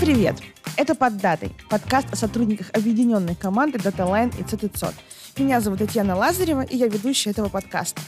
Привет! Это «Под датой» – подкаст о сотрудниках объединенной команды DataLine и CTCOT. Меня зовут Татьяна Лазарева, и я ведущая этого подкаста.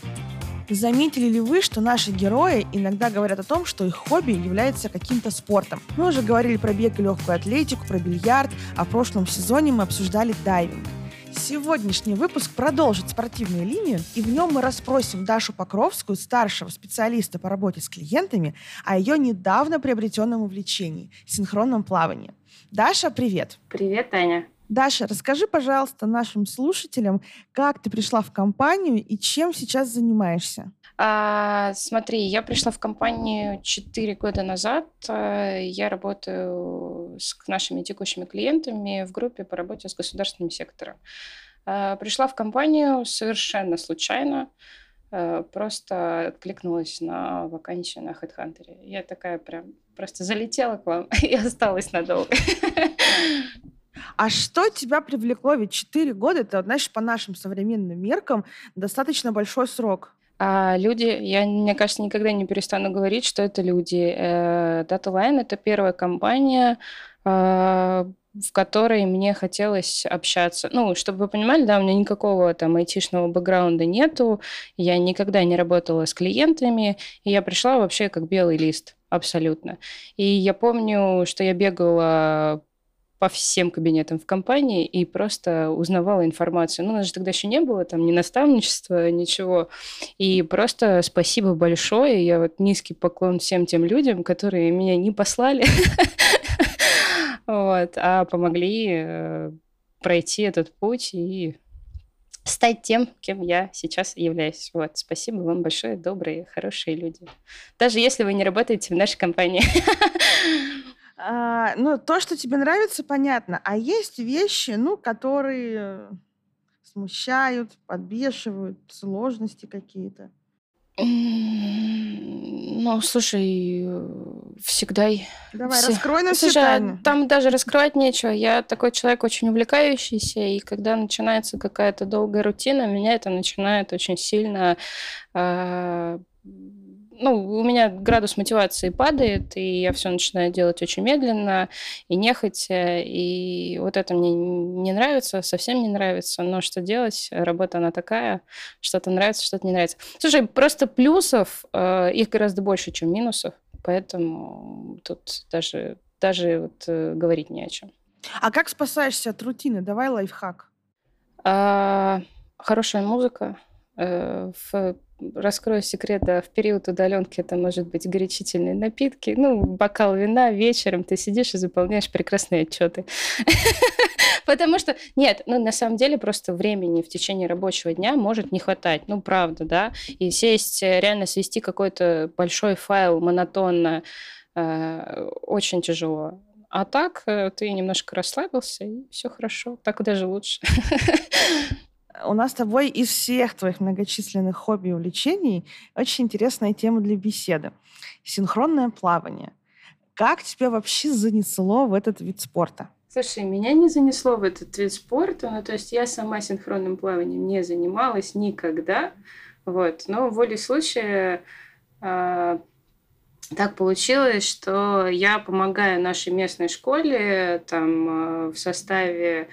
Заметили ли вы, что наши герои иногда говорят о том, что их хобби является каким-то спортом? Мы уже говорили про бег и легкую атлетику, про бильярд, а в прошлом сезоне мы обсуждали дайвинг. Сегодняшний выпуск продолжит спортивную линию, и в нем мы расспросим Дашу Покровскую, старшего специалиста по работе с клиентами, о ее недавно приобретенном увлечении – синхронном плавании. Даша, привет! Привет, Таня! Даша, расскажи, пожалуйста, нашим слушателям, как ты пришла в компанию и чем сейчас занимаешься? А, смотри, я пришла в компанию 4 года назад. Э, я работаю с нашими текущими клиентами в группе по работе с государственным сектором. А, пришла в компанию совершенно случайно. Э, просто откликнулась на вакансию на HeadHunter. Я такая прям просто залетела к вам и осталась надолго. А что тебя привлекло? Ведь 4 года, это, знаешь, по нашим современным меркам достаточно большой срок. А люди, я, мне кажется, никогда не перестану говорить, что это люди. Э, DataLine — это первая компания, а, в которой мне хотелось общаться. Ну, чтобы вы понимали, да, у меня никакого там айтишного бэкграунда нету, я никогда не работала с клиентами, и я пришла вообще как белый лист, абсолютно. И я помню, что я бегала по всем кабинетам в компании и просто узнавала информацию. Ну, у нас же тогда еще не было там ни наставничества, ничего. И просто спасибо большое. Я вот низкий поклон всем тем людям, которые меня не послали, вот, а помогли э, пройти этот путь и стать тем, кем я сейчас являюсь. Вот, спасибо вам большое, добрые, хорошие люди. Даже если вы не работаете в нашей компании. А, ну, то, что тебе нравится, понятно. А есть вещи, ну, которые смущают, подбешивают, сложности какие-то. Ну, слушай, всегда... Давай, все... раскрой нам слушай, все тайны. Там даже раскрывать нечего. Я такой человек очень увлекающийся, и когда начинается какая-то долгая рутина, меня это начинает очень сильно э, ну, у меня градус мотивации падает, и я все начинаю делать очень медленно и нехотя, и вот это мне не нравится, совсем не нравится, но что делать? Работа она такая, что-то нравится, что-то не нравится. Слушай, просто плюсов, э, их гораздо больше, чем минусов, поэтому тут даже, даже вот э, говорить не о чем. А как спасаешься от рутины? Давай лайфхак. А, хорошая музыка, э, в раскрою секрет, в период удаленки это может быть горячительные напитки, ну, бокал вина вечером, ты сидишь и заполняешь прекрасные отчеты. Потому что, нет, ну, на самом деле просто времени в течение рабочего дня может не хватать, ну, правда, да, и сесть, э, реально свести какой-то большой файл монотонно, э, очень тяжело. А так э, ты немножко расслабился, и все хорошо. Так даже лучше. У нас с тобой из всех твоих многочисленных хобби и увлечений очень интересная тема для беседы. Синхронное плавание. Как тебя вообще занесло в этот вид спорта? Слушай, меня не занесло в этот вид спорта. Ну, то есть я сама синхронным плаванием не занималась никогда. Вот. Но волей случая э, так получилось, что я помогаю нашей местной школе там э, в составе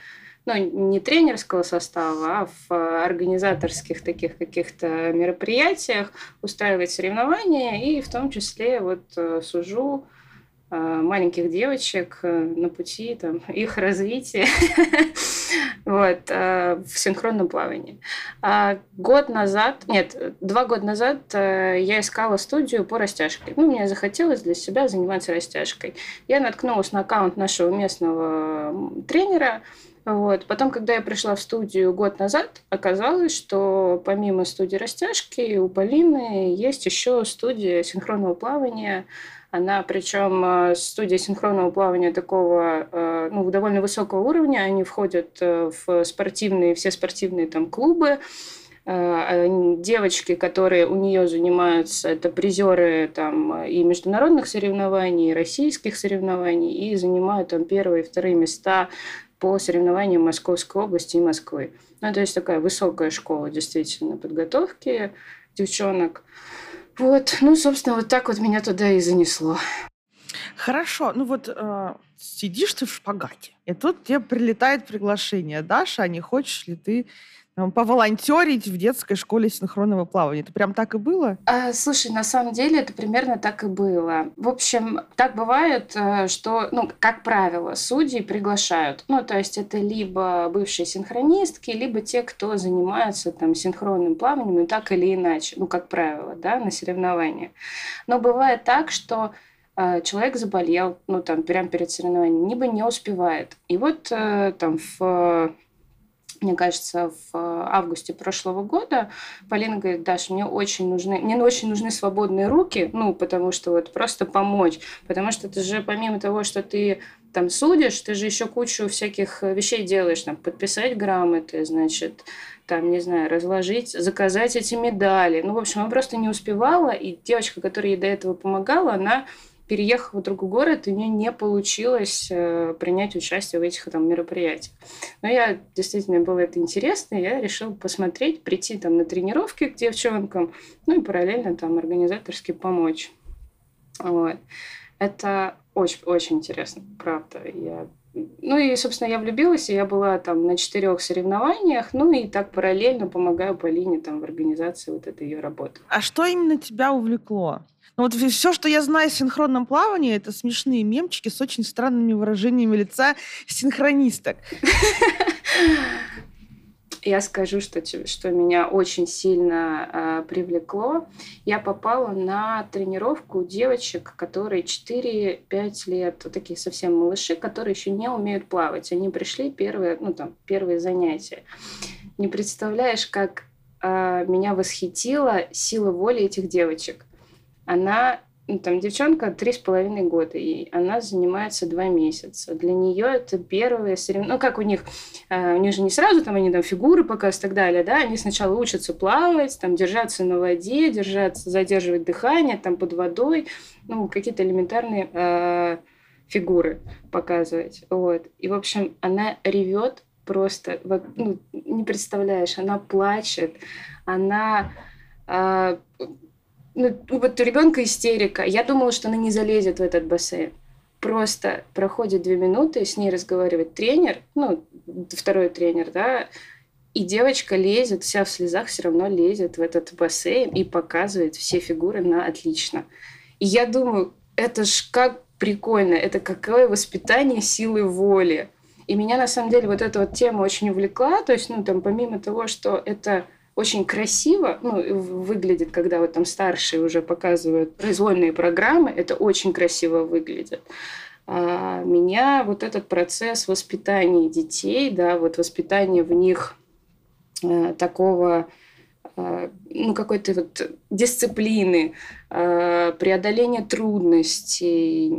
ну, не тренерского состава, а в организаторских таких каких-то мероприятиях устраивать соревнования и в том числе вот э, сужу э, маленьких девочек э, на пути там, их развития вот, в синхронном плавании. А год назад, нет, два года назад я искала студию по растяжке. Ну, мне захотелось для себя заниматься растяжкой. Я наткнулась на аккаунт нашего местного тренера, вот. Потом, когда я пришла в студию год назад, оказалось, что помимо студии растяжки у Полины есть еще студия синхронного плавания. Она, причем э, студия синхронного плавания такого, э, ну, довольно высокого уровня. Они входят э, в спортивные, все спортивные там клубы. Девочки, которые у нее занимаются, это призеры там и международных соревнований, и российских соревнований, и занимают там первые и вторые места по соревнованиям Московской области и Москвы. Ну, то есть такая высокая школа действительно подготовки девчонок. Вот, ну, собственно, вот так вот меня туда и занесло. Хорошо, ну вот э, сидишь ты в шпагате, и тут тебе прилетает приглашение. Даша, а не хочешь ли ты поволонтерить в детской школе синхронного плавания. Это прям так и было? А, слушай, на самом деле это примерно так и было. В общем, так бывает, э, что, ну, как правило, судьи приглашают. Ну, то есть это либо бывшие синхронистки, либо те, кто занимаются там синхронным плаванием, и так или иначе, ну, как правило, да, на соревнования. Но бывает так, что э, человек заболел, ну, там, прямо перед соревнованием, либо не успевает. И вот э, там в мне кажется, в э, августе прошлого года Полина говорит, Даша, мне очень нужны, мне очень нужны свободные руки, ну, потому что вот просто помочь, потому что ты же помимо того, что ты там судишь, ты же еще кучу всяких вещей делаешь, там, подписать грамоты, значит, там, не знаю, разложить, заказать эти медали. Ну, в общем, я просто не успевала, и девочка, которая ей до этого помогала, она переехала в другой город, и мне не получилось э, принять участие в этих там мероприятиях. Но я действительно было это интересно, и я решила посмотреть, прийти там на тренировки к девчонкам, ну и параллельно там организаторски помочь. Вот. Это очень-очень интересно, правда. Я ну и, собственно, я влюбилась, и я была там на четырех соревнованиях, ну и так параллельно помогаю Полине там в организации вот этой ее работы. А что именно тебя увлекло? Ну вот все, что я знаю о синхронном плавании, это смешные мемчики с очень странными выражениями лица синхронисток. Я скажу, что, что меня очень сильно э, привлекло. Я попала на тренировку девочек, которые 4-5 лет, вот такие совсем малыши, которые еще не умеют плавать. Они пришли первые, ну, там, первые занятия. Не представляешь, как э, меня восхитила сила воли этих девочек она ну, там девчонка три с половиной года, и она занимается два месяца. Для нее это первые соревнования. Ну, как у них, э, у них же не сразу там они там фигуры показывают и так далее, да, они сначала учатся плавать, там держаться на воде, держаться, задерживать дыхание там под водой, ну, какие-то элементарные э, фигуры показывать. Вот. И, в общем, она ревет просто, ну, не представляешь, она плачет, она э, ну, вот у ребенка истерика. Я думала, что она не залезет в этот бассейн. Просто проходит две минуты, с ней разговаривает тренер, ну, второй тренер, да, и девочка лезет, вся в слезах все равно лезет в этот бассейн и показывает все фигуры на отлично. И я думаю, это ж как прикольно, это какое воспитание силы воли. И меня на самом деле вот эта вот тема очень увлекла, то есть, ну, там, помимо того, что это очень красиво ну, выглядит, когда вот там старшие уже показывают произвольные программы, это очень красиво выглядит. А меня вот этот процесс воспитания детей, да, вот воспитание в них э, такого э, ну, какой-то вот дисциплины, э, преодоления трудностей,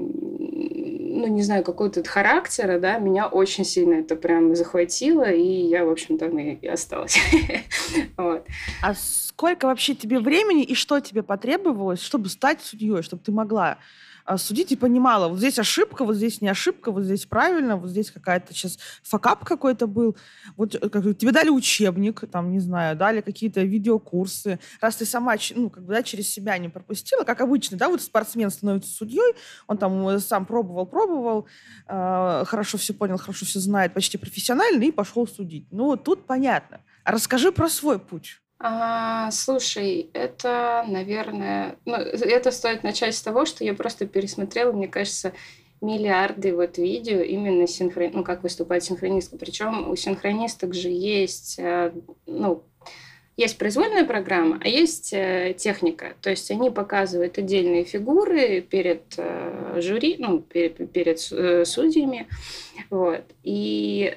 ну, не знаю, какого-то характера, да, меня очень сильно это прям захватило, и я, в общем, там и осталась. вот. А сколько вообще тебе времени и что тебе потребовалось, чтобы стать судьей, чтобы ты могла судить и понимала, вот здесь ошибка, вот здесь не ошибка, вот здесь правильно, вот здесь какая-то сейчас факап какой-то был. Вот э, как, тебе дали учебник, там, не знаю, дали какие-то видеокурсы. Раз ты сама, ну, как бы, да, через себя не пропустила, как обычно, да, вот спортсмен становится судьей, он там э, сам пробовал, пробовал, э, хорошо все понял, хорошо все знает, почти профессионально, и пошел судить. Ну, вот тут понятно. А расскажи про свой путь. А, слушай, это, наверное, ну, это стоит начать с того, что я просто пересмотрела, мне кажется, миллиарды вот видео именно синхрон, ну, как выступать синхронистка. Причем у синхронисток же есть, э, ну, есть произвольная программа, а есть э, техника. То есть они показывают отдельные фигуры перед э, жюри, ну, перед, перед судьями. Вот. И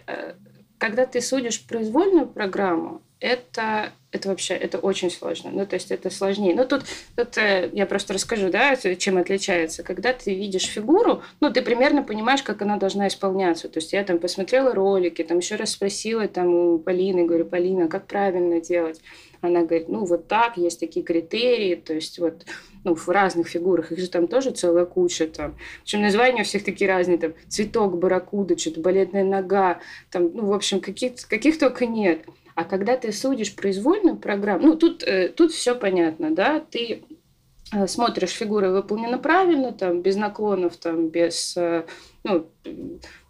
когда ты судишь произвольную программу, это это вообще, это очень сложно. Ну, то есть это сложнее. Ну, тут, тут э, я просто расскажу, да, чем отличается. Когда ты видишь фигуру, ну, ты примерно понимаешь, как она должна исполняться. То есть я там посмотрела ролики, там еще раз спросила там у Полины, говорю, Полина, как правильно делать? Она говорит, ну, вот так, есть такие критерии, то есть вот ну, в разных фигурах, их же там тоже целая куча там. Причем названия у всех такие разные, там, цветок, барракуда, что-то балетная нога, там, ну, в общем, каких, каких только нет. А когда ты судишь произвольную программу, ну, тут, э, тут все понятно, да, ты э, смотришь, фигура выполнена правильно, там, без наклонов, там, без э, ну,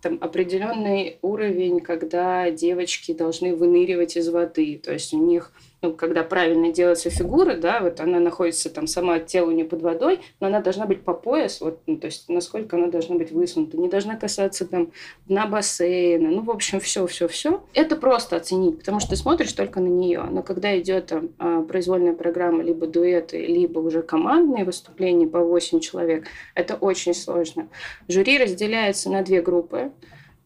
там определенный уровень, когда девочки должны выныривать из воды. То есть у них ну, когда правильно делается фигура, да, вот она находится там, сама тело не под водой, но она должна быть по пояс, вот, ну, то есть насколько она должна быть высунута, не должна касаться там дна бассейна, ну, в общем, все, все, все. Это просто оценить, потому что ты смотришь только на нее, но когда идет там а, произвольная программа, либо дуэты, либо уже командные выступления по 8 человек, это очень сложно. Жюри разделяется на две группы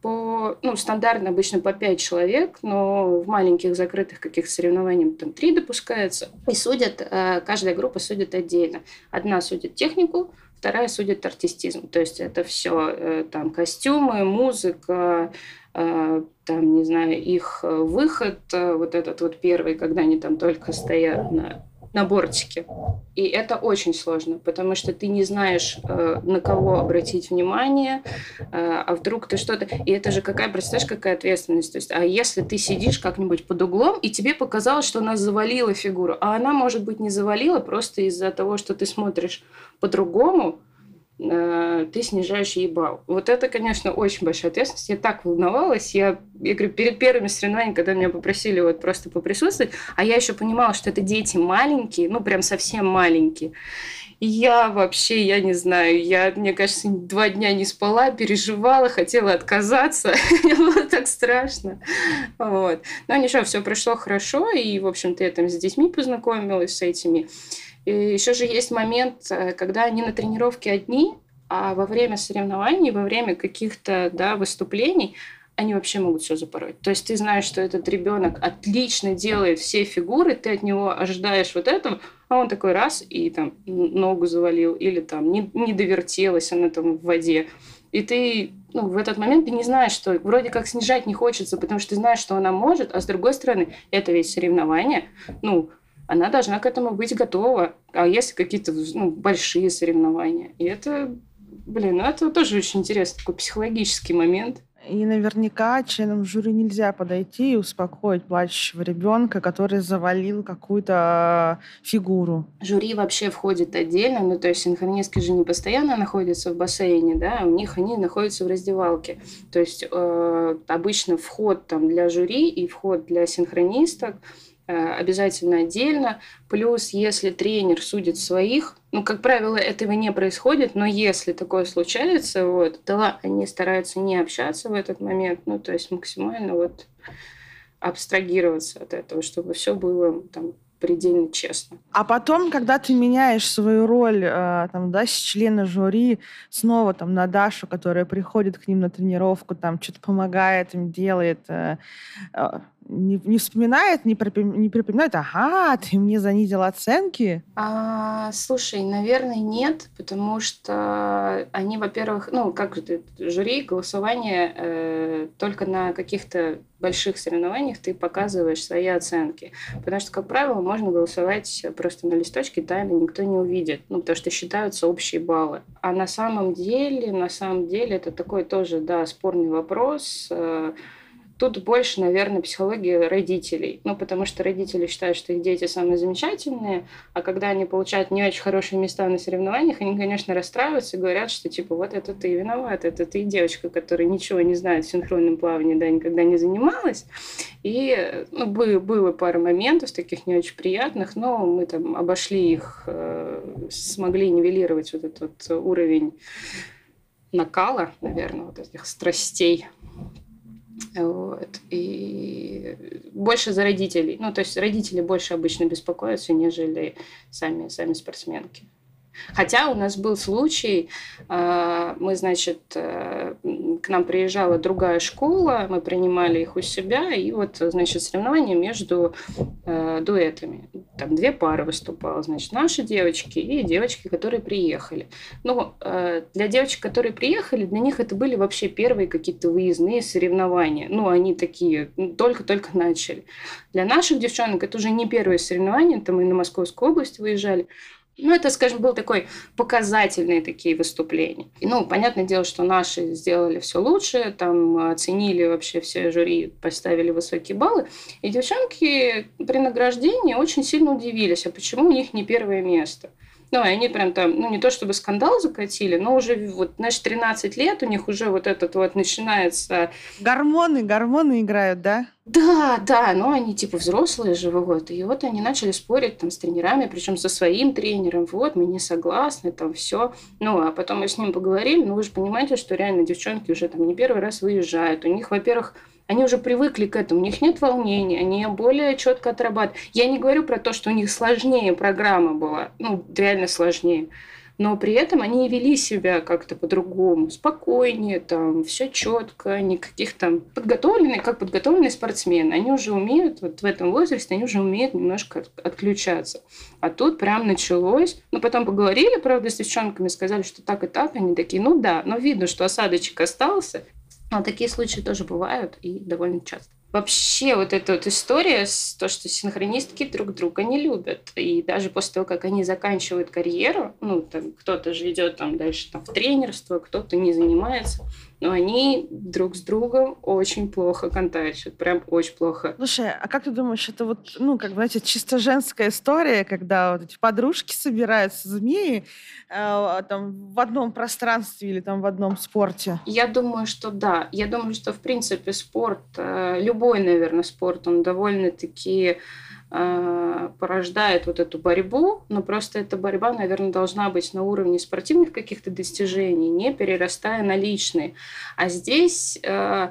по, ну, стандартно обычно по 5 человек, но в маленьких закрытых каких-то соревнованиях там 3 допускается. И судят, э, каждая группа судит отдельно. Одна судит технику, вторая судит артистизм. То есть это все э, там костюмы, музыка, э, там, не знаю, их выход, вот этот вот первый, когда они там только стоят на на бортике. И это очень сложно, потому что ты не знаешь, э, на кого обратить внимание, э, а вдруг ты что-то... И это же какая, представляешь, какая ответственность. То есть, а если ты сидишь как-нибудь под углом, и тебе показалось, что она завалила фигуру, а она, может быть, не завалила просто из-за того, что ты смотришь по-другому, ты снижаешь ей балл. Вот это, конечно, очень большая ответственность. Я так волновалась. Я, я говорю, перед первыми соревнованиями, когда меня попросили вот просто поприсутствовать, а я еще понимала, что это дети маленькие, ну, прям совсем маленькие. И я вообще, я не знаю, я, мне кажется, два дня не спала, переживала, хотела отказаться. Мне было так страшно. Вот. Но ничего, все прошло хорошо, и, в общем-то, я там с детьми познакомилась, с этими. Еще же есть момент, э, когда они на тренировке одни, а во время соревнований, во время каких-то да, выступлений они вообще могут все запороть. То есть ты знаешь, что этот ребенок отлично делает все фигуры, ты от него ожидаешь вот этого, а он такой раз и там ногу завалил, или там не, не довертелась она там в воде. И ты ну, в этот момент ты не знаешь, что вроде как снижать не хочется, потому что ты знаешь, что она может, а с другой стороны, это ведь соревнование. Ну, она должна к этому быть готова. А если какие-то ну, большие соревнования? И это, блин, ну это тоже очень интересный такой психологический момент. И наверняка членам жюри нельзя подойти и успокоить плачущего ребенка, который завалил какую-то фигуру. Жюри вообще входит отдельно, ну то есть синхронистки же не постоянно находятся в бассейне, да, у них они находятся в раздевалке. То есть э, обычно вход там для жюри и вход для синхронисток Э, обязательно отдельно. Плюс, если тренер судит своих, ну, как правило, этого не происходит, но если такое случается, вот, то они стараются не общаться в этот момент, ну, то есть максимально вот абстрагироваться от этого, чтобы все было там предельно честно. А потом, когда ты меняешь свою роль э, там, да, с члена жюри снова там, на Дашу, которая приходит к ним на тренировку, там что-то помогает им, делает, э, э, не, не вспоминает, не, припом, не припоминает, ага, ты мне занизил оценки? А, слушай, наверное, нет, потому что они, во-первых, ну, как жюри, голосование э, только на каких-то больших соревнованиях ты показываешь свои оценки. Потому что, как правило, можно голосовать просто на листочке, тайно никто не увидит, ну, потому что считаются общие баллы. А на самом деле, на самом деле, это такой тоже, да, спорный вопрос. Э, Тут больше, наверное, психология родителей. Ну, потому что родители считают, что их дети самые замечательные, а когда они получают не очень хорошие места на соревнованиях, они, конечно, расстраиваются и говорят, что, типа, вот это ты виноват, это ты девочка, которая ничего не знает в синхронном плавании, да, никогда не занималась. И ну, было, было пара моментов таких не очень приятных, но мы там обошли их, э, смогли нивелировать вот этот уровень накала, наверное, вот этих страстей вот. И больше за родителей. Ну, то есть родители больше обычно беспокоятся, нежели сами, сами спортсменки. Хотя у нас был случай, а, мы, значит, э, к нам приезжала другая школа, мы принимали их у себя, и вот, значит, соревнования между э, дуэтами. Там две пары выступало, значит, наши девочки и девочки, которые приехали. Но э, для девочек, которые приехали, для них это были вообще первые какие-то выездные соревнования. Ну, они такие, ну, только-только начали. Для наших девчонок это уже не первые соревнования, там мы на Московскую область выезжали, ну, это, скажем, был такой показательные такие выступления. И, ну, понятное дело, что наши сделали все лучше, там оценили вообще все жюри, поставили высокие баллы. И девчонки при награждении очень сильно удивились, а почему у них не первое место. Ну, и они прям там, ну, не то чтобы скандал закатили, но уже, вот, знаешь, 13 лет у них уже вот этот вот начинается... Гормоны, гормоны играют, да? Да, да, но они типа взрослые же, вот. И вот они начали спорить там с тренерами, причем со своим тренером. Вот, мы не согласны, там все. Ну, а потом мы с ним поговорили. Ну, вы же понимаете, что реально девчонки уже там не первый раз выезжают. У них, во-первых, они уже привыкли к этому, у них нет волнений, они более четко отрабатывают. Я не говорю про то, что у них сложнее программа была, ну, реально сложнее но при этом они вели себя как-то по-другому, спокойнее, там, все четко, никаких там подготовленные, как подготовленные спортсмены. Они уже умеют, вот в этом возрасте, они уже умеют немножко отключаться. А тут прям началось. Ну, потом поговорили, правда, с девчонками, сказали, что так и так. Они такие, ну да, но видно, что осадочек остался. Но такие случаи тоже бывают и довольно часто вообще вот эта вот история с то, что синхронистки друг друга не любят. И даже после того, как они заканчивают карьеру, ну, там, кто-то же идет там дальше там, в тренерство, кто-то не занимается, но они друг с другом очень плохо контактируют, прям очень плохо. Слушай, а как ты думаешь, это вот, ну, как бы, знаете, чисто женская история, когда вот эти подружки собираются, змеи, э, там, в одном пространстве или там в одном спорте? Я думаю, что да. Я думаю, что, в принципе, спорт, э, любой, наверное, спорт, он довольно-таки Э, порождает вот эту борьбу, но просто эта борьба, наверное, должна быть на уровне спортивных каких-то достижений, не перерастая на личные. А здесь э,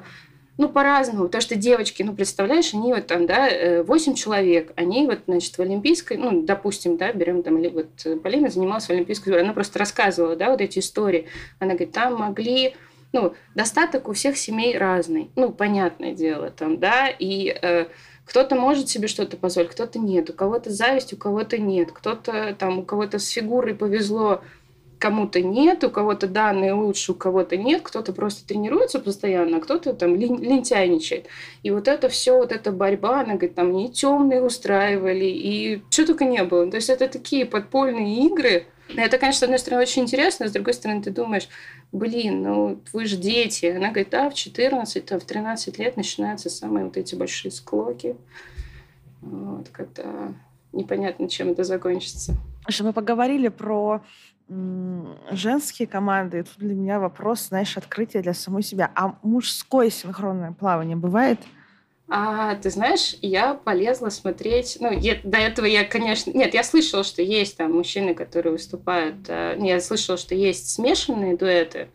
ну, по-разному, потому что девочки, ну, представляешь, они вот там, да, 8 э, человек, они вот, значит, в Олимпийской, ну, допустим, да, берем там, вот Полина занималась в Олимпийской она просто рассказывала, да, вот эти истории. Она говорит, там могли, ну, достаток у всех семей разный, ну, понятное дело, там, да, и э, кто-то может себе что-то позволить, кто-то нет. У кого-то зависть, у кого-то нет. Кто-то там, у кого-то с фигурой повезло, кому-то нет, у кого-то данные лучше, у кого-то нет, кто-то просто тренируется постоянно, а кто-то там лентяйничает. И вот это все, вот эта борьба, она говорит, там не темные устраивали, и что только не было. То есть это такие подпольные игры. Это, конечно, с одной стороны, очень интересно, с другой стороны, ты думаешь, блин, ну вы же дети. Она говорит, да, в 14, там, в 13 лет начинаются самые вот эти большие склоки. Вот, когда непонятно, чем это закончится. Что мы поговорили про женские команды. И тут для меня вопрос, знаешь, открытие для самой себя. А мужское синхронное плавание бывает? А, ты знаешь, я полезла смотреть. Ну, я, до этого я, конечно... Нет, я слышала, что есть там мужчины, которые выступают. А, я слышала, что есть смешанные дуэты.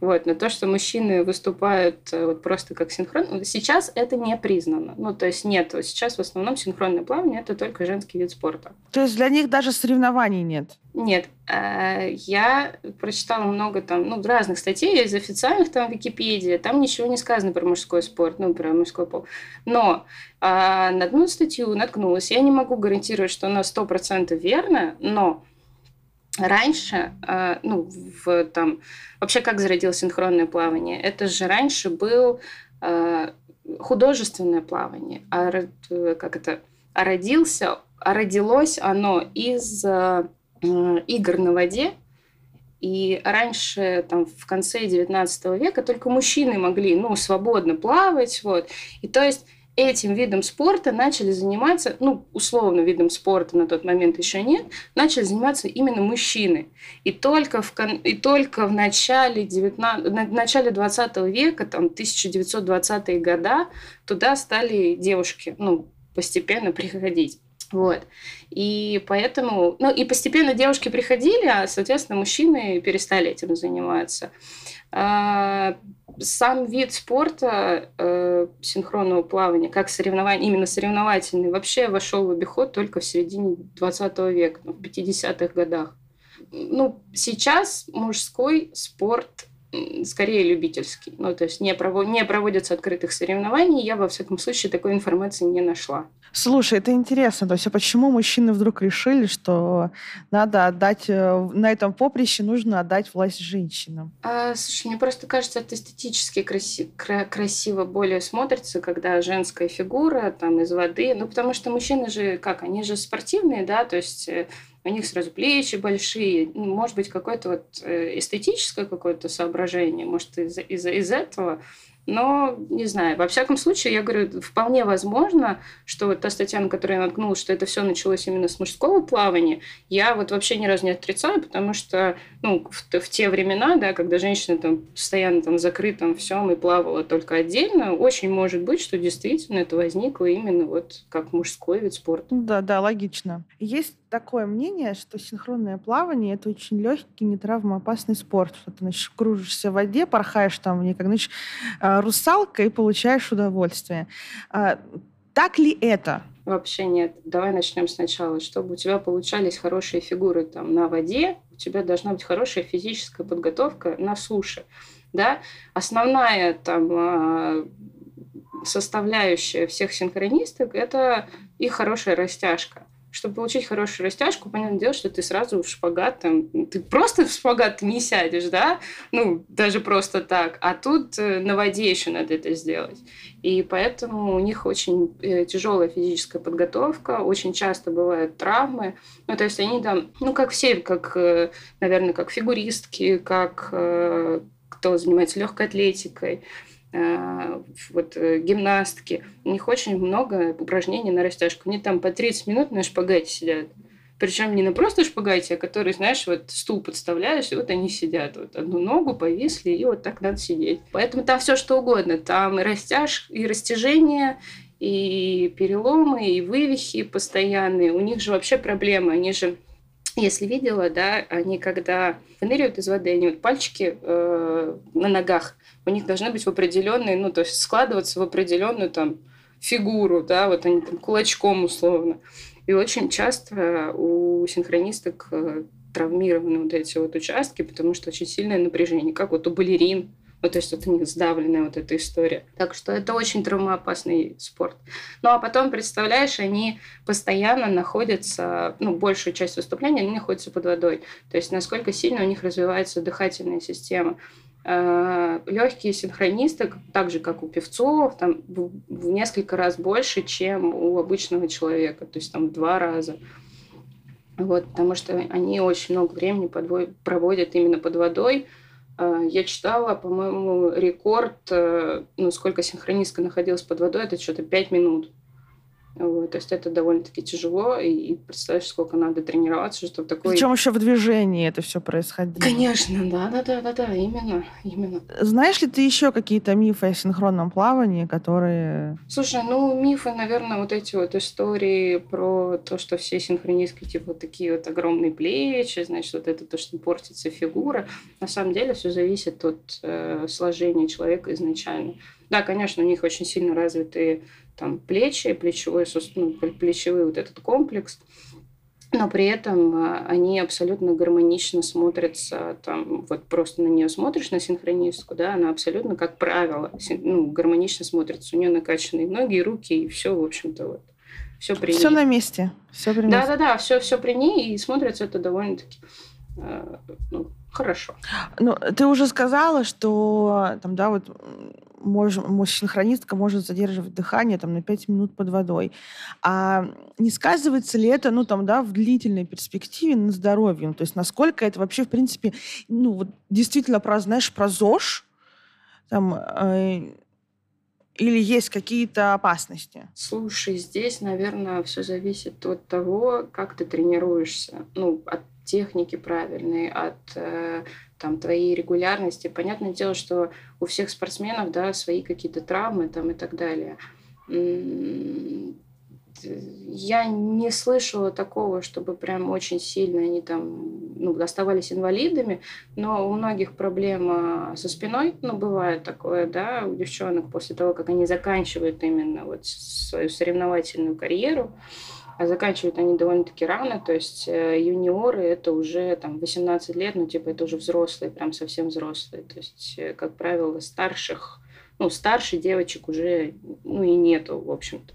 Вот, но то, что мужчины выступают э, вот просто как синхрон, сейчас это не признано. Ну, то есть нет, сейчас в основном синхронное плавание это только женский вид спорта. То есть для них даже соревнований нет? Нет. Э, я прочитала много там, ну, разных статей из официальных там Википедии. Там ничего не сказано про мужской спорт, ну, про мужской пол. Но а, на одну статью наткнулась. Я не могу гарантировать, что она сто процентов верна, но раньше, а, ну, в, там, вообще как зародилось синхронное плавание? Это же раньше был а, художественное плавание, а как это, а родился, а родилось оно из игр на воде, и раньше, там, в конце XIX века, только мужчины могли, ну, свободно плавать, вот. И то есть этим видом спорта начали заниматься, ну, условно видом спорта на тот момент еще нет, начали заниматься именно мужчины. И только в, и только в начале, 19, в начале 20 века, там, 1920-е года, туда стали девушки, ну, постепенно приходить. Вот. И поэтому, ну и постепенно девушки приходили, а, соответственно, мужчины перестали этим заниматься. А, сам вид спорта э, синхронного плавания, как соревнование, именно соревновательный, вообще вошел в обиход только в середине 20 века, ну, в 50-х годах. Ну, сейчас мужской спорт скорее любительский. Ну, то есть не, провод, не проводятся открытых соревнований. Я, во всяком случае, такой информации не нашла. Слушай, это интересно. То есть, а почему мужчины вдруг решили, что надо отдать э, на этом поприще нужно отдать власть женщинам? А, слушай, мне просто кажется, это эстетически краси- кра- красиво более смотрится, когда женская фигура там из воды. Ну, потому что мужчины же как, они же спортивные, да, то есть э, у них сразу плечи большие, ну, может быть, какое-то вот э, эстетическое какое-то соображение, может, из, из, из этого Но, не знаю, во всяком случае, я говорю, вполне возможно, что вот та статья, на которую я наткнулась, что это все началось именно с мужского плавания, я вот вообще ни разу не отрицаю, потому что, ну, в, в те времена, да, когда женщина там постоянно там закрытом всем и плавала только отдельно, очень может быть, что действительно это возникло именно вот как мужской вид спорта. Да, да, логично. Есть такое мнение, что синхронное плавание это очень легкий, не травмоопасный спорт. Что ты значит, кружишься в воде, порхаешь там, не как значит, русалка и получаешь удовольствие. А, так ли это? Вообще нет. Давай начнем сначала. Чтобы у тебя получались хорошие фигуры там на воде, у тебя должна быть хорошая физическая подготовка на суше. Да? Основная там а, составляющая всех синхронисток – это их хорошая растяжка чтобы получить хорошую растяжку, понятное дело, что ты сразу в шпагат, там, ты просто в шпагат не сядешь, да, ну, даже просто так, а тут э, на воде еще надо это сделать. И поэтому у них очень э, тяжелая физическая подготовка, очень часто бывают травмы, ну, то есть они там, ну, как все, как, э, наверное, как фигуристки, как кто занимается легкой атлетикой, вот э, гимнастки, у них очень много упражнений на растяжку. Они там по 30 минут на шпагате сидят. Причем не на просто шпагате, а который, знаешь, вот стул подставляешь, и вот они сидят. Вот одну ногу повисли, и вот так надо сидеть. Поэтому там все что угодно. Там и растяж, и растяжение, и переломы, и вывихи постоянные. У них же вообще проблема. Они же если видела, да, они когда выныривают из воды, они вот пальчики э, на ногах, у них должны быть в определенные, ну, то есть складываться в определенную там фигуру, да, вот они там кулачком условно. И очень часто у синхронисток э, травмированы вот эти вот участки, потому что очень сильное напряжение, как вот у балерин, ну, то есть вот у них сдавленная вот эта история. Так что это очень травмоопасный спорт. Ну, а потом, представляешь, они постоянно находятся, ну, большую часть выступления они находятся под водой. То есть насколько сильно у них развивается дыхательная система. Э, Легкие синхронисты, так же, как у певцов, там в несколько раз больше, чем у обычного человека. То есть там в два раза. Вот, потому что они очень много времени проводят именно под водой, я читала, по-моему, рекорд, э, ну, сколько синхронистка находилась под водой, это что-то 5 минут. Вот, то есть это довольно-таки тяжело, и, и представляешь, сколько надо тренироваться, чтобы такое... Причем еще в движении это все происходило. Конечно, да, да, да, да, да, именно, именно. Знаешь ли ты еще какие-то мифы о синхронном плавании, которые... Слушай, ну мифы, наверное, вот эти вот истории про то, что все синхронистки типа такие вот огромные плечи, значит, вот это то, что портится фигура. На самом деле все зависит от э, сложения человека изначально. Да, конечно, у них очень сильно развитые там плечи, плечевой, ну, плечевой вот этот комплекс, но при этом а, они абсолютно гармонично смотрятся, там, вот просто на нее смотришь, на синхронистку, да, она абсолютно, как правило, ну, гармонично смотрится. У нее накачанные ноги и руки, и все, в общем-то, вот. Все при все ней. на месте. Все при да, да, да, все, все при ней, и смотрится это довольно-таки э, ну, хорошо. Ну, ты уже сказала, что там, да, вот может, синхронистка может задерживать дыхание там, на 5 минут под водой. А не сказывается ли это, ну, там, да, в длительной перспективе на здоровье? Ну, то есть насколько это вообще, в принципе, ну, вот действительно про, знаешь, про ЗОЖ, там, э, или есть какие-то опасности? Слушай, здесь, наверное, все зависит от того, как ты тренируешься. Ну, от техники правильной, от э, там, твоей регулярности. Понятное дело, что у всех спортсменов да, свои какие-то травмы там, и так далее. Я не слышала такого, чтобы прям очень сильно они там ну, оставались инвалидами, но у многих проблема со спиной, ну, бывает такое, да, у девчонок после того, как они заканчивают именно вот свою соревновательную карьеру, а заканчивают они довольно-таки рано, то есть э, юниоры это уже там 18 лет, ну типа это уже взрослые, прям совсем взрослые, то есть, э, как правило, старших, ну старше девочек уже, ну и нету, в общем-то.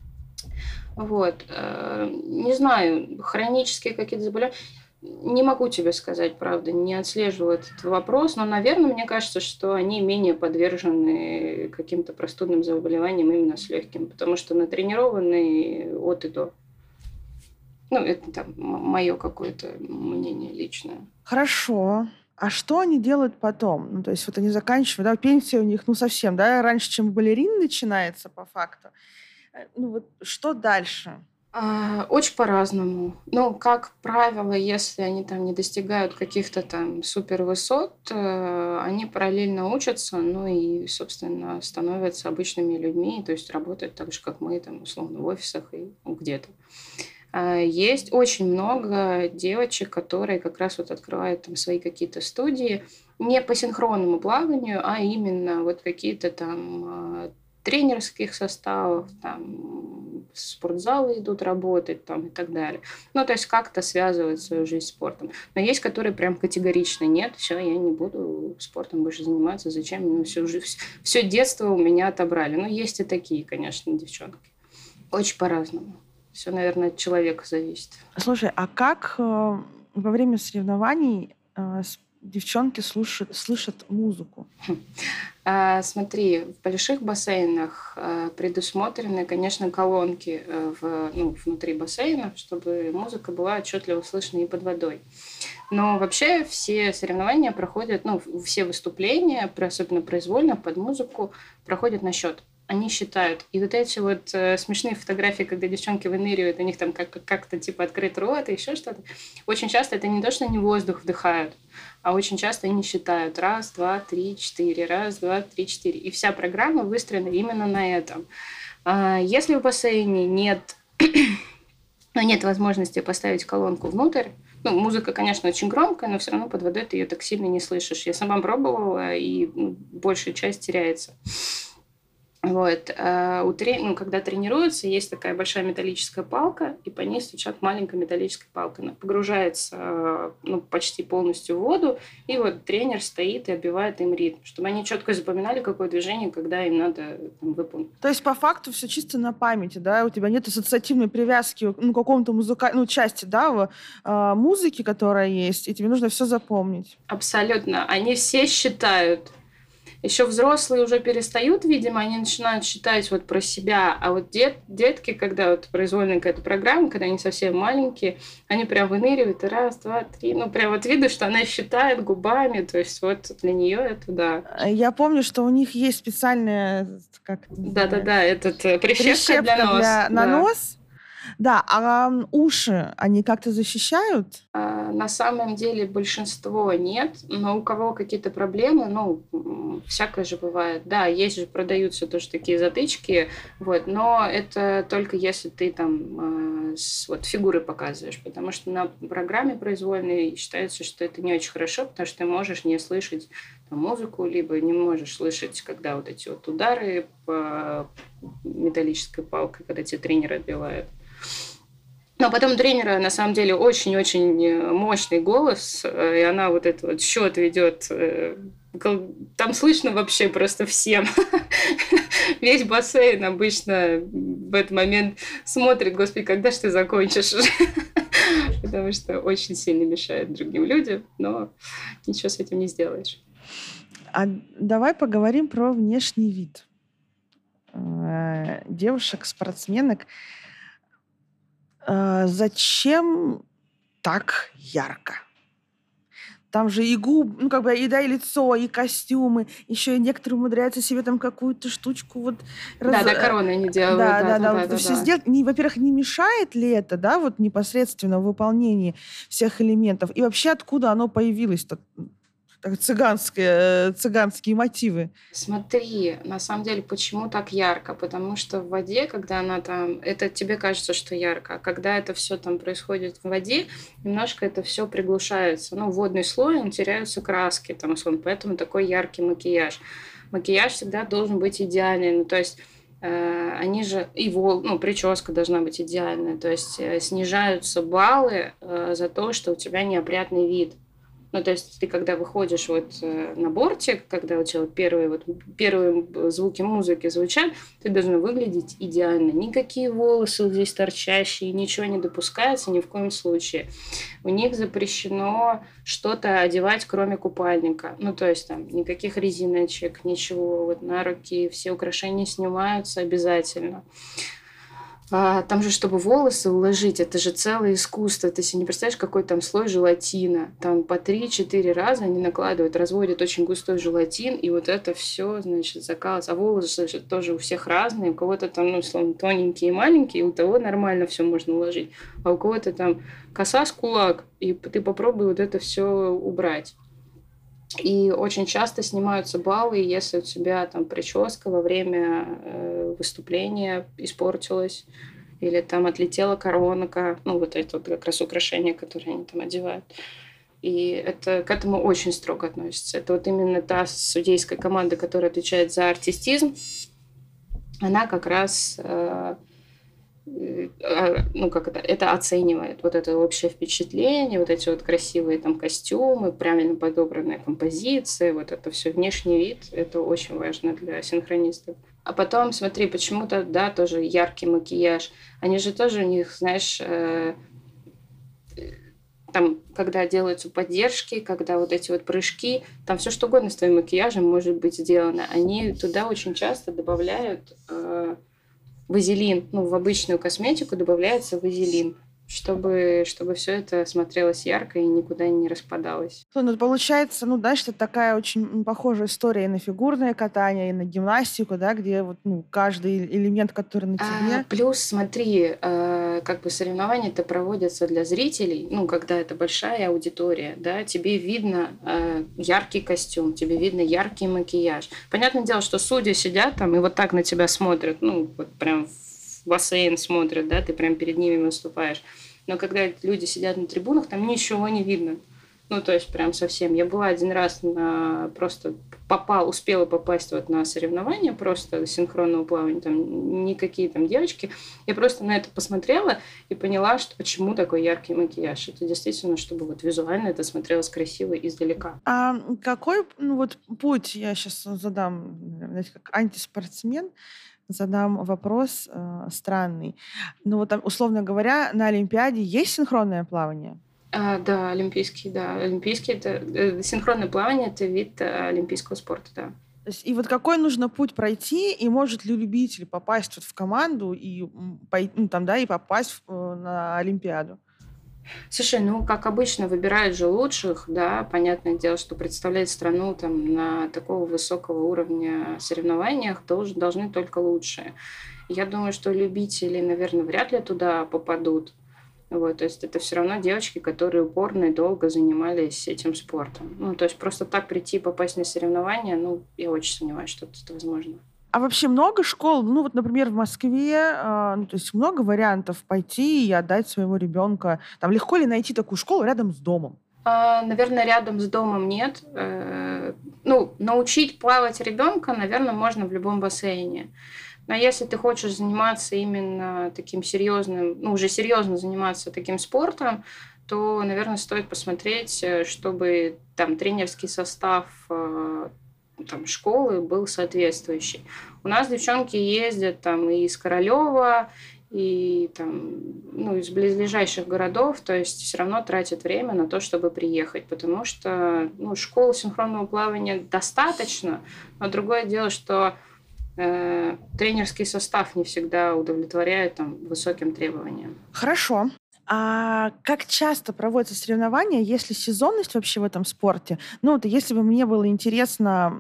Вот. Э, не знаю, хронические какие-то заболевания. Не могу тебе сказать, правда, не отслеживаю этот вопрос, но, наверное, мне кажется, что они менее подвержены каким-то простудным заболеваниям именно с легким, потому что натренированные от и до. Ну, это там мое какое-то мнение личное. Хорошо. А что они делают потом? Ну, то есть вот они заканчивают, да, пенсия у них, ну, совсем, да, раньше, чем балерин начинается по факту. Э, ну, вот что дальше? А, очень по-разному. Ну, как правило, если они там не достигают каких-то там супер высот, э, они параллельно учатся, ну и, собственно, становятся обычными людьми, то есть работают так же, как мы, там, условно, в офисах и где-то. А, есть очень много девочек, которые как раз вот открывают там свои какие-то студии не по синхронному плаванию, а именно вот какие-то там а, тренерских составов, там, спортзалы идут работать там, и так далее. Ну, то есть как-то связывают свою жизнь с спортом. Но есть, которые прям категорично нет, все, я не буду спортом больше заниматься, зачем? Ну, все, все детство у меня отобрали. Ну, есть и такие, конечно, девчонки. Очень по-разному. Все, наверное, от человека зависит. Слушай, а как э, во время соревнований э, девчонки слушают, слышат музыку? А, смотри, в больших бассейнах а, предусмотрены, конечно, колонки в, ну, внутри бассейна, чтобы музыка была отчетливо слышна и под водой. Но вообще все соревнования проходят, ну, все выступления, особенно произвольно, под музыку, проходят на счет они считают. И вот эти вот э, смешные фотографии, когда девчонки выныривают, у них там как- как-то типа открыт рот и еще что-то, очень часто это не то, что они воздух вдыхают, а очень часто они считают раз, два, три, четыре, раз, два, три, четыре. И вся программа выстроена именно на этом. А если в бассейне нет, ну, нет возможности поставить колонку внутрь, ну, музыка, конечно, очень громкая, но все равно под водой ты ее так сильно не слышишь. Я сама пробовала, и ну, большая часть теряется. Вот. А у трени... ну, когда тренируются, есть такая большая металлическая палка, и по ней стучат маленькая металлическая палка. Она погружается ну, почти полностью в воду, и вот тренер стоит и отбивает им ритм, чтобы они четко запоминали, какое движение, когда им надо там, выполнить. То есть по факту все чисто на памяти, да? У тебя нет ассоциативной привязки ну, к какому-то музыка... ну, части, да, в, э, музыки, которая есть, и тебе нужно все запомнить. Абсолютно. Они все считают еще взрослые уже перестают, видимо, они начинают считать вот про себя, а вот дет, детки, когда вот произвольная какая-то программа, когда они совсем маленькие, они прям выныривают, и раз, два, три, ну прям вот видно, что она считает губами, то есть вот для нее это да. Я помню, что у них есть специальная как да-да-да, этот э, прищепка, прищепка для, для на да. нос, да, а уши, они как-то защищают? А, на самом деле большинство нет, но у кого какие-то проблемы, ну, всякое же бывает. Да, есть же, продаются тоже такие затычки, вот, но это только если ты там э, с, вот фигуры показываешь, потому что на программе произвольной считается, что это не очень хорошо, потому что ты можешь не слышать там, музыку, либо не можешь слышать, когда вот эти вот удары по металлической палкой, когда тебе тренер отбивает. Но потом у тренера, на самом деле, очень-очень э, мощный голос, э, и она вот этот вот счет ведет. Э, там слышно вообще просто всем. Весь бассейн обычно в этот момент смотрит, господи, когда же ты закончишь Потому что очень сильно мешает другим людям, но ничего с этим не сделаешь. А давай поговорим про внешний вид девушек-спортсменок. А, зачем так ярко? Там же и губ, ну, как бы, и, да, и лицо, и костюмы. Еще и некоторые умудряются себе там какую-то штучку вот... Раз... Да, да, короны не делают. Да, да, да. да, вот да, все да. сделать. Не, во-первых, не мешает ли это, да, вот непосредственно в выполнении всех элементов? И вообще, откуда оно появилось-то? Цыганские, цыганские мотивы. Смотри, на самом деле, почему так ярко? Потому что в воде, когда она там, это тебе кажется, что ярко, а когда это все там происходит в воде, немножко это все приглушается. Ну, водный слой, он теряются краски, там, условно, поэтому такой яркий макияж. Макияж всегда должен быть идеальный, ну, то есть э, они же и вол, ну, прическа должна быть идеальная, то есть э, снижаются баллы э, за то, что у тебя неопрятный вид. Ну, то есть ты когда выходишь вот э, на бортик, когда у тебя вот первые, вот, первые звуки музыки звучат, ты должна выглядеть идеально. Никакие волосы здесь торчащие, ничего не допускается ни в коем случае. У них запрещено что-то одевать, кроме купальника. Ну, то есть там никаких резиночек, ничего. Вот на руки все украшения снимаются обязательно. А, там же, чтобы волосы уложить, это же целое искусство. Ты себе не представляешь, какой там слой желатина. Там по 3-4 раза они накладывают, разводят очень густой желатин, и вот это все, значит, закалывается. А волосы значит, тоже у всех разные. У кого-то там, ну, словно, тоненькие и маленькие, у того нормально все можно уложить. А у кого-то там коса с кулак, и ты попробуй вот это все убрать. И очень часто снимаются баллы, если у тебя там прическа во время э, выступления испортилась, или там отлетела коронка, ну вот это вот как раз украшение, которое они там одевают. И это к этому очень строго относится. Это вот именно та судейская команда, которая отвечает за артистизм, она как раз э, ну, как это, это оценивает, вот это общее впечатление, вот эти вот красивые там костюмы, правильно подобранная композиция, вот это все внешний вид, это очень важно для синхронистов. А потом, смотри, почему-то, да, тоже яркий макияж. Они же тоже у них, знаешь, э, там, когда делаются поддержки, когда вот эти вот прыжки, там все что угодно с твоим макияжем может быть сделано. Они туда очень часто добавляют э, вазелин, ну, в обычную косметику добавляется вазелин чтобы, чтобы все это смотрелось ярко и никуда не распадалось. Ну, получается, ну, знаешь, это такая очень похожая история и на фигурное катание, и на гимнастику, да, где вот ну, каждый элемент, который на тебе. А, плюс, смотри, э, как бы соревнования-то проводятся для зрителей, ну, когда это большая аудитория, да, тебе видно э, яркий костюм, тебе видно яркий макияж. Понятное дело, что судьи сидят там и вот так на тебя смотрят, ну, вот прям бассейн смотрят, да, ты прям перед ними выступаешь. Но когда люди сидят на трибунах, там ничего не видно. Ну, то есть прям совсем. Я была один раз на просто попал, успела попасть вот на соревнования просто синхронного плавания, там никакие там девочки. Я просто на это посмотрела и поняла, что почему такой яркий макияж. Это действительно, чтобы вот визуально это смотрелось красиво издалека. А какой ну, вот путь я сейчас задам, наверное, как антиспортсмен, задам вопрос э, странный. Ну вот, там, условно говоря, на Олимпиаде есть синхронное плавание? А, да, олимпийский, да. Олимпийский это э, синхронное плавание это вид э, олимпийского спорта, да. И вот какой нужно путь пройти, и может ли любитель попасть вот в команду и, ну, там, да, и попасть в, э, на Олимпиаду? Слушай, ну, как обычно, выбирают же лучших, да, понятное дело, что представлять страну там на такого высокого уровня соревнованиях должен, должны только лучшие. Я думаю, что любители, наверное, вряд ли туда попадут. Вот, то есть это все равно девочки, которые упорно и долго занимались этим спортом. Ну, то есть просто так прийти попасть на соревнования, ну, я очень сомневаюсь, что это возможно. А вообще много школ? Ну вот, например, в Москве, э, ну, то есть много вариантов пойти и отдать своего ребенка. Там легко ли найти такую школу рядом с домом? А, наверное, рядом с домом нет. Э, ну, научить плавать ребенка, наверное, можно в любом бассейне. Но если ты хочешь заниматься именно таким серьезным, ну, уже серьезно заниматься таким спортом, то, наверное, стоит посмотреть, э, чтобы там тренерский состав э, там, школы был соответствующий. У нас девчонки ездят там и из Королева, и там, ну, из близлежащих городов, то есть все равно тратят время на то, чтобы приехать, потому что ну, школы синхронного плавания достаточно, но другое дело, что э, тренерский состав не всегда удовлетворяет там, высоким требованиям. Хорошо. А как часто проводятся соревнования, если сезонность вообще в этом спорте? Ну, вот если бы мне было интересно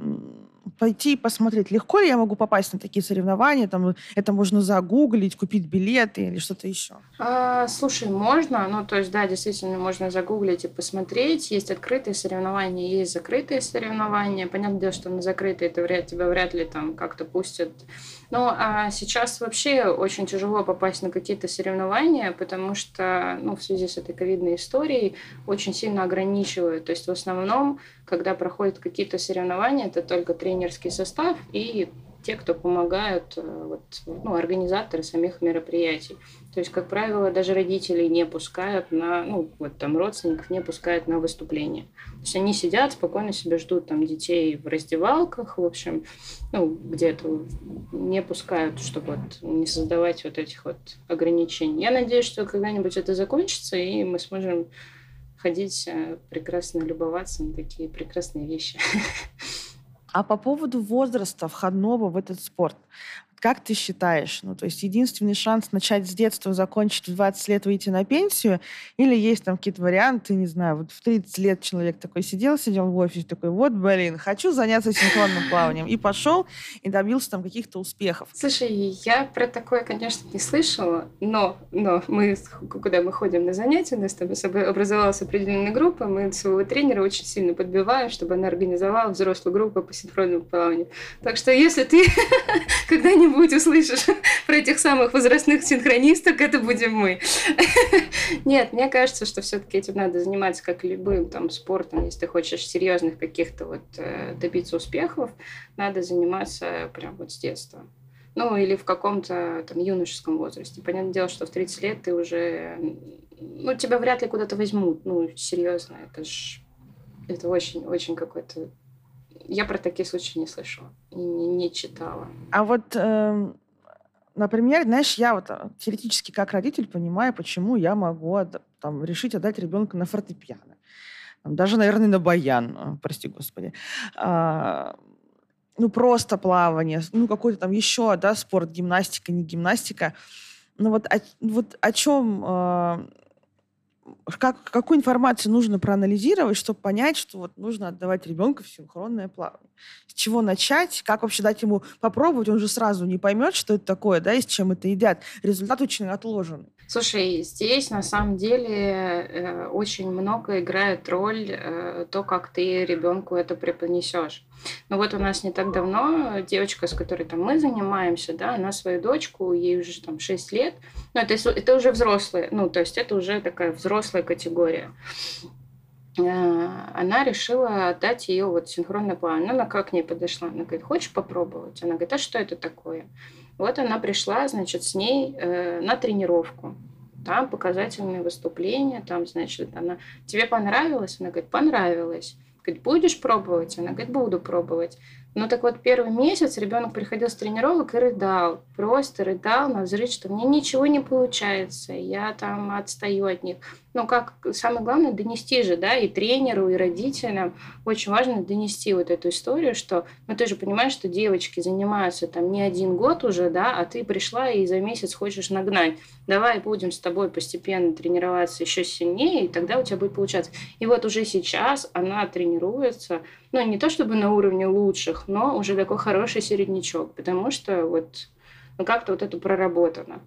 пойти и посмотреть, легко ли я могу попасть на такие соревнования, там это можно загуглить, купить билеты или что-то еще? А, слушай, можно, ну то есть да, действительно можно загуглить и посмотреть. Есть открытые соревнования, есть закрытые соревнования. Понятное дело, что на закрытые это вряд, тебя вряд ли там как-то пустят. Но а сейчас вообще очень тяжело попасть на какие-то соревнования, потому что ну, в связи с этой ковидной историей очень сильно ограничивают. То есть в основном, когда проходят какие-то соревнования, это только тренерский состав и те, кто помогают, э, вот, ну, организаторы самих мероприятий. То есть, как правило, даже родителей не пускают на, ну, вот там родственников не пускают на выступление. То есть они сидят, спокойно себе ждут там детей в раздевалках, в общем, ну, где-то не пускают, чтобы вот не создавать вот этих вот ограничений. Я надеюсь, что когда-нибудь это закончится, и мы сможем ходить э, прекрасно любоваться на такие прекрасные вещи. А по поводу возраста входного в этот спорт. Как ты считаешь, ну, то есть единственный шанс начать с детства, закончить в 20 лет, выйти на пенсию, или есть там какие-то варианты, не знаю, вот в 30 лет человек такой сидел, сидел в офисе, такой, вот, блин, хочу заняться синхронным плаванием, и пошел, и добился там каких-то успехов. Слушай, я про такое, конечно, не слышала, но, но мы, куда мы ходим на занятия, у нас там образовалась определенная группа, мы своего тренера очень сильно подбиваем, чтобы она организовала взрослую группу по синхронному плаванию. Так что если ты когда-нибудь когда-нибудь услышишь про этих самых возрастных синхронисток, это будем мы. Нет, мне кажется, что все-таки этим надо заниматься как любым там спортом, если ты хочешь серьезных каких-то вот э, добиться успехов, надо заниматься прям вот с детства. Ну, или в каком-то там юношеском возрасте. Понятное дело, что в 30 лет ты уже... Ну, тебя вряд ли куда-то возьмут. Ну, серьезно, это ж... Это очень-очень какой-то я про такие случаи не слышала не, не читала. А вот, э, например, знаешь, я вот э, теоретически как родитель понимаю, почему я могу там, решить отдать ребенка на фортепиано. Даже, наверное, на баян, э, прости господи. А, ну, просто плавание, ну, какой-то там еще, да, спорт, гимнастика, не гимнастика. Ну, вот вот о чем э, как, какую информацию нужно проанализировать, чтобы понять, что вот нужно отдавать ребенка в синхронное плавание. С чего начать, как вообще дать ему попробовать, он же сразу не поймет, что это такое, да, и с чем это едят. Результат очень отложенный. Слушай, здесь на самом деле э, очень много играет роль э, то, как ты ребенку это преподнесешь. Ну вот у нас не так давно девочка, с которой там мы занимаемся, да, она свою дочку, ей уже там 6 лет, ну это, это уже взрослые, ну то есть это уже такая взрослая категория э, она решила отдать ее вот синхронное плавание. Ну, она как к ней подошла? Она говорит, хочешь попробовать? Она говорит, а что это такое? Вот она пришла, значит, с ней э, на тренировку. Там показательные выступления, там, значит, она... Тебе понравилось? Она говорит, понравилось. Говорит, будешь пробовать? Она говорит, буду пробовать. Ну так вот, первый месяц ребенок приходил с тренировок и рыдал. Просто рыдал на взрыв, что мне ничего не получается, я там отстаю от них. Ну как, самое главное, донести же, да, и тренеру, и родителям очень важно донести вот эту историю, что, ну ты же понимаешь, что девочки занимаются там не один год уже, да, а ты пришла и за месяц хочешь нагнать. Давай будем с тобой постепенно тренироваться еще сильнее, и тогда у тебя будет получаться. И вот уже сейчас она тренируется, ну, не то чтобы на уровне лучших, но уже такой хороший середнячок, потому что вот ну, как-то вот это проработано.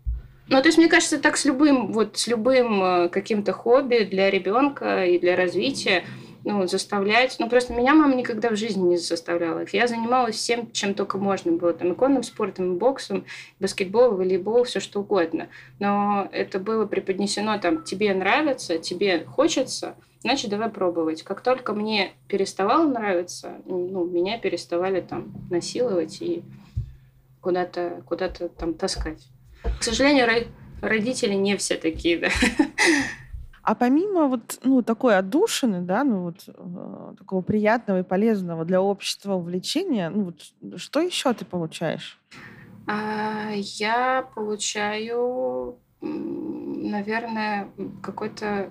Ну, то есть, мне кажется, так с любым, вот с любым э, каким-то хобби для ребенка и для развития, ну, заставлять. Ну, просто меня мама никогда в жизни не заставляла. Я занималась всем, чем только можно было. Там, иконным спортом, боксом, баскетбол, волейбол, все что угодно. Но это было преподнесено там, тебе нравится, тебе хочется, значит, давай пробовать. Как только мне переставало нравиться, ну, меня переставали там насиловать и куда-то куда там таскать. К сожалению, родители не все такие, да. А помимо вот ну, такой отдушины, да, ну вот э, такого приятного и полезного для общества увлечения, ну вот что еще ты получаешь? А, я получаю, наверное, какой-то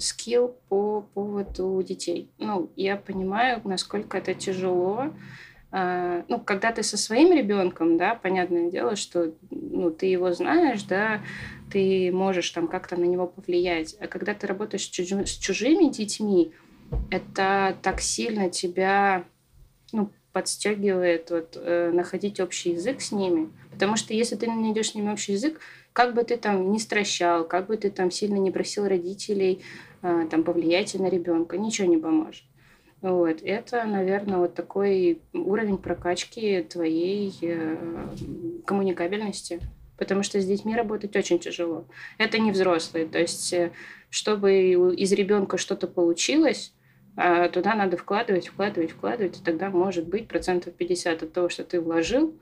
скилл по поводу детей. Ну, я понимаю, насколько это тяжело. А, ну, когда ты со своим ребенком, да, понятное дело, что ну, ты его знаешь, да, ты можешь там как-то на него повлиять. А когда ты работаешь с, чужими, с чужими детьми, это так сильно тебя ну, подстегивает вот, э, находить общий язык с ними. Потому что если ты не найдешь с ними общий язык, как бы ты там не стращал, как бы ты там сильно не просил родителей э, там, повлиять на ребенка, ничего не поможет. Вот. Это, наверное, вот такой уровень прокачки твоей э, коммуникабельности. Потому что с детьми работать очень тяжело. Это не взрослые. То есть, э, чтобы из ребенка что-то получилось, э, туда надо вкладывать, вкладывать, вкладывать, и тогда может быть процентов 50 от того, что ты вложил,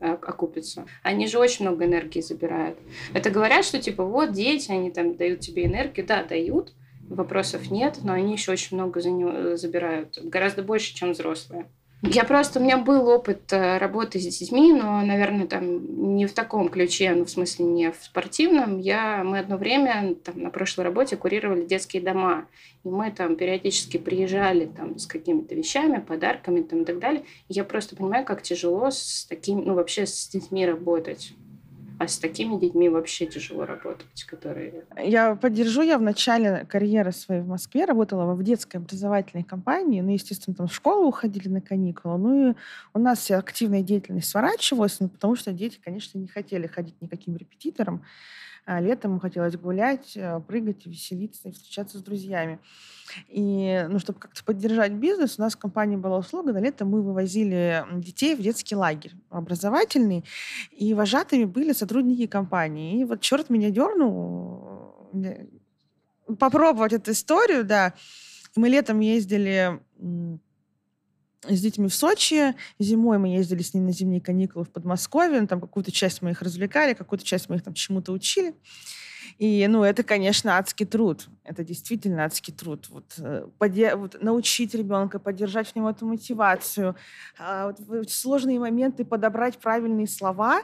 окупится. Они же очень много энергии забирают. Это говорят, что типа вот дети, они там дают тебе энергию. Да, дают, вопросов нет, но они еще очень много за него забирают. Гораздо больше, чем взрослые. Я просто, у меня был опыт э, работы с детьми, но, наверное, там не в таком ключе, ну, в смысле, не в спортивном. Я, мы одно время там, на прошлой работе курировали детские дома. И мы там периодически приезжали там, с какими-то вещами, подарками там, и так далее. И я просто понимаю, как тяжело с такими, ну, вообще с детьми работать. А с такими детьми вообще тяжело работать, которые... Я поддержу, я в начале карьеры своей в Москве работала в детской образовательной компании. Ну, естественно, там в школу уходили на каникулы. Ну, и у нас вся активная деятельность сворачивалась, ну, потому что дети, конечно, не хотели ходить никаким репетитором. А летом хотелось гулять, э, прыгать, веселиться и встречаться с друзьями. И, ну, чтобы как-то поддержать бизнес, у нас в компании была услуга, на лето мы вывозили детей в детский лагерь образовательный, и вожатыми были сотрудники компании. И вот черт меня дернул э, попробовать эту историю, да. Мы летом ездили с детьми в Сочи. Зимой мы ездили с ними на зимние каникулы в Подмосковье. Там какую-то часть мы их развлекали, какую-то часть мы их там чему-то учили. И, ну, это, конечно, адский труд. Это действительно адский труд. Вот, э, поде- вот научить ребенка, поддержать в нем эту мотивацию, а, вот, в сложные моменты подобрать правильные слова,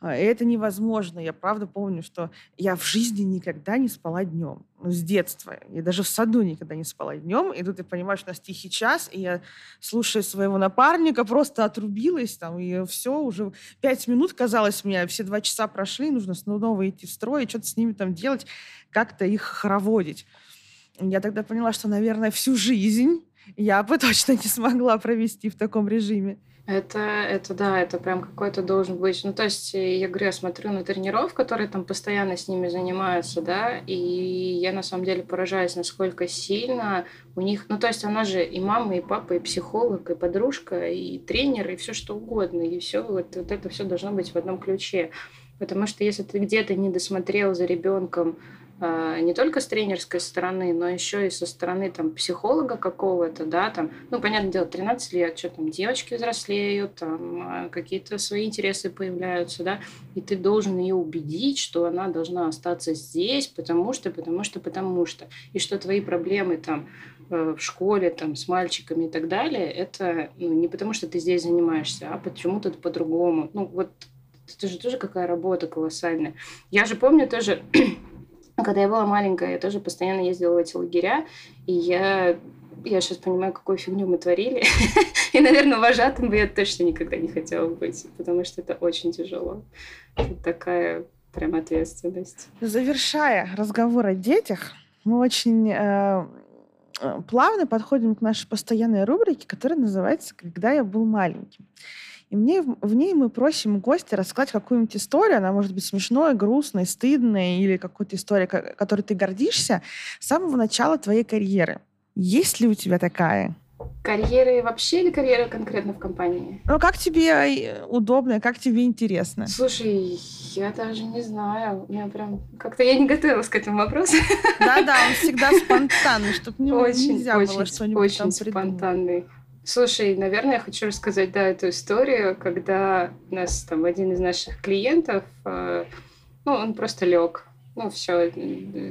а, это невозможно. Я правда помню, что я в жизни никогда не спала днем. Ну, с детства. Я даже в саду никогда не спала днем. И тут ты понимаешь, у нас тихий час, и я, слушая своего напарника, просто отрубилась там, и все, уже пять минут, казалось мне, все два часа прошли, нужно снова идти в строй, и что-то с ними там делать, как-то их хороводить. Я тогда поняла, что, наверное, всю жизнь я бы точно не смогла провести в таком режиме. Это, это да, это прям какой-то должен быть. Ну, то есть, я говорю, я смотрю на тренеров, которые там постоянно с ними занимаются, да, и я на самом деле поражаюсь, насколько сильно у них, ну, то есть, она же и мама, и папа, и психолог, и подружка, и тренер, и все что угодно, и все, вот, вот это все должно быть в одном ключе. Потому что если ты где-то не досмотрел за ребенком не только с тренерской стороны, но еще и со стороны там психолога какого-то, да, там, ну, понятное дело, 13 лет, что там, девочки взрослеют, там, а, какие-то свои интересы появляются, да, и ты должен ее убедить, что она должна остаться здесь, потому что, потому что, потому что, и что твои проблемы там э, в школе, там, с мальчиками и так далее, это ну, не потому, что ты здесь занимаешься, а почему-то по-другому. Ну, вот это же тоже какая работа колоссальная. Я же помню тоже Когда я была маленькая, я тоже постоянно ездила в эти лагеря, и я я сейчас понимаю, какую фигню мы творили. И, наверное, вожатым бы я точно никогда не хотела быть, потому что это очень тяжело. Это такая прям ответственность. Завершая разговор о детях, мы очень э, э плавно подходим к нашей постоянной рубрике, которая называется «Когда я был маленьким». И мне, в ней мы просим гостя рассказать какую-нибудь историю, она может быть смешной, грустной, стыдной или какую-то историю, которой ты гордишься с самого начала твоей карьеры. Есть ли у тебя такая? Карьеры вообще или карьера конкретно в компании? Ну, как тебе э, удобно, как тебе интересно? Слушай, я даже не знаю. У меня прям... Как-то я не готовилась к этому вопросу. Да-да, он всегда спонтанный, чтобы не, очень, нельзя очень, было что-нибудь очень там спонтанный. Слушай, наверное, я хочу рассказать, да, эту историю, когда у нас там один из наших клиентов, э, ну, он просто лег. Ну, все,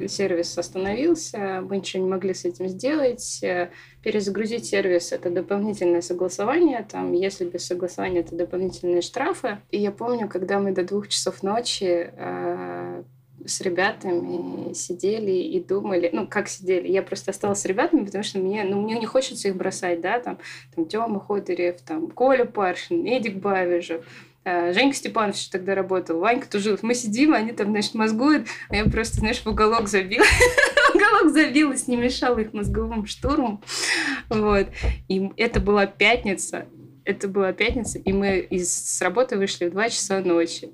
сервис остановился, мы ничего не могли с этим сделать. Э, перезагрузить сервис — это дополнительное согласование, там, если без согласования, это дополнительные штрафы. И я помню, когда мы до двух часов ночи э, с ребятами сидели и думали, ну, как сидели, я просто осталась с ребятами, потому что мне, ну, мне не хочется их бросать, да, там, там Тёма Ходырев, там, Коля Паршин, Эдик Бавижев, э, Женька Степанович тогда работал, Ванька Тужилов. Мы сидим, они там, значит, мозгуют, а я просто, знаешь, в уголок забила. уголок забилась, не мешала их мозговому штурму. Вот. И это была пятница. Это была пятница, и мы из, с работы вышли в 2 часа ночи.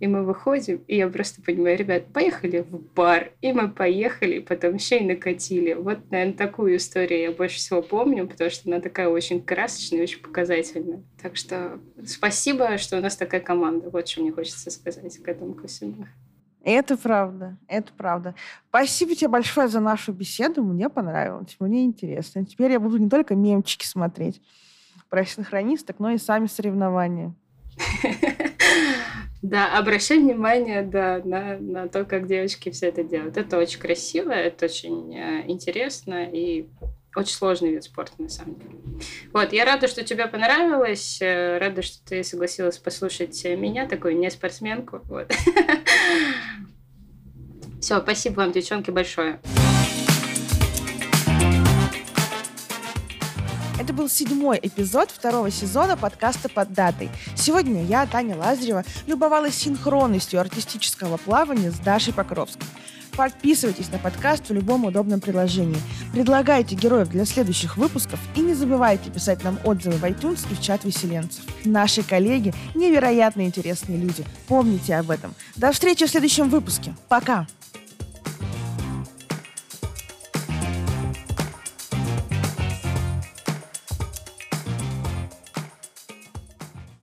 И мы выходим, и я просто понимаю, ребят, поехали в бар. И мы поехали, потом еще и накатили. Вот, наверное, такую историю я больше всего помню, потому что она такая очень красочная очень показательная. Так что спасибо, что у нас такая команда. Вот что мне хочется сказать к этому ко всему. Это правда, это правда. Спасибо тебе большое за нашу беседу. Мне понравилось, мне интересно. Теперь я буду не только мемчики смотреть про синхронисток, но и сами соревнования. Да, обращай внимание да, на, на то, как девочки все это делают. Это очень красиво, это очень э, интересно, и очень сложный вид спорта, на самом деле. Вот, я рада, что тебе понравилось, э, рада, что ты согласилась послушать меня, такую не спортсменку. Вот. Все, спасибо вам, девчонки, большое. Был седьмой эпизод второго сезона подкаста «Под датой». Сегодня я, Таня Лазарева, любовалась синхронностью артистического плавания с Дашей Покровской. Подписывайтесь на подкаст в любом удобном приложении. Предлагайте героев для следующих выпусков и не забывайте писать нам отзывы в iTunes и в чат веселенцев. Наши коллеги – невероятно интересные люди. Помните об этом. До встречи в следующем выпуске. Пока!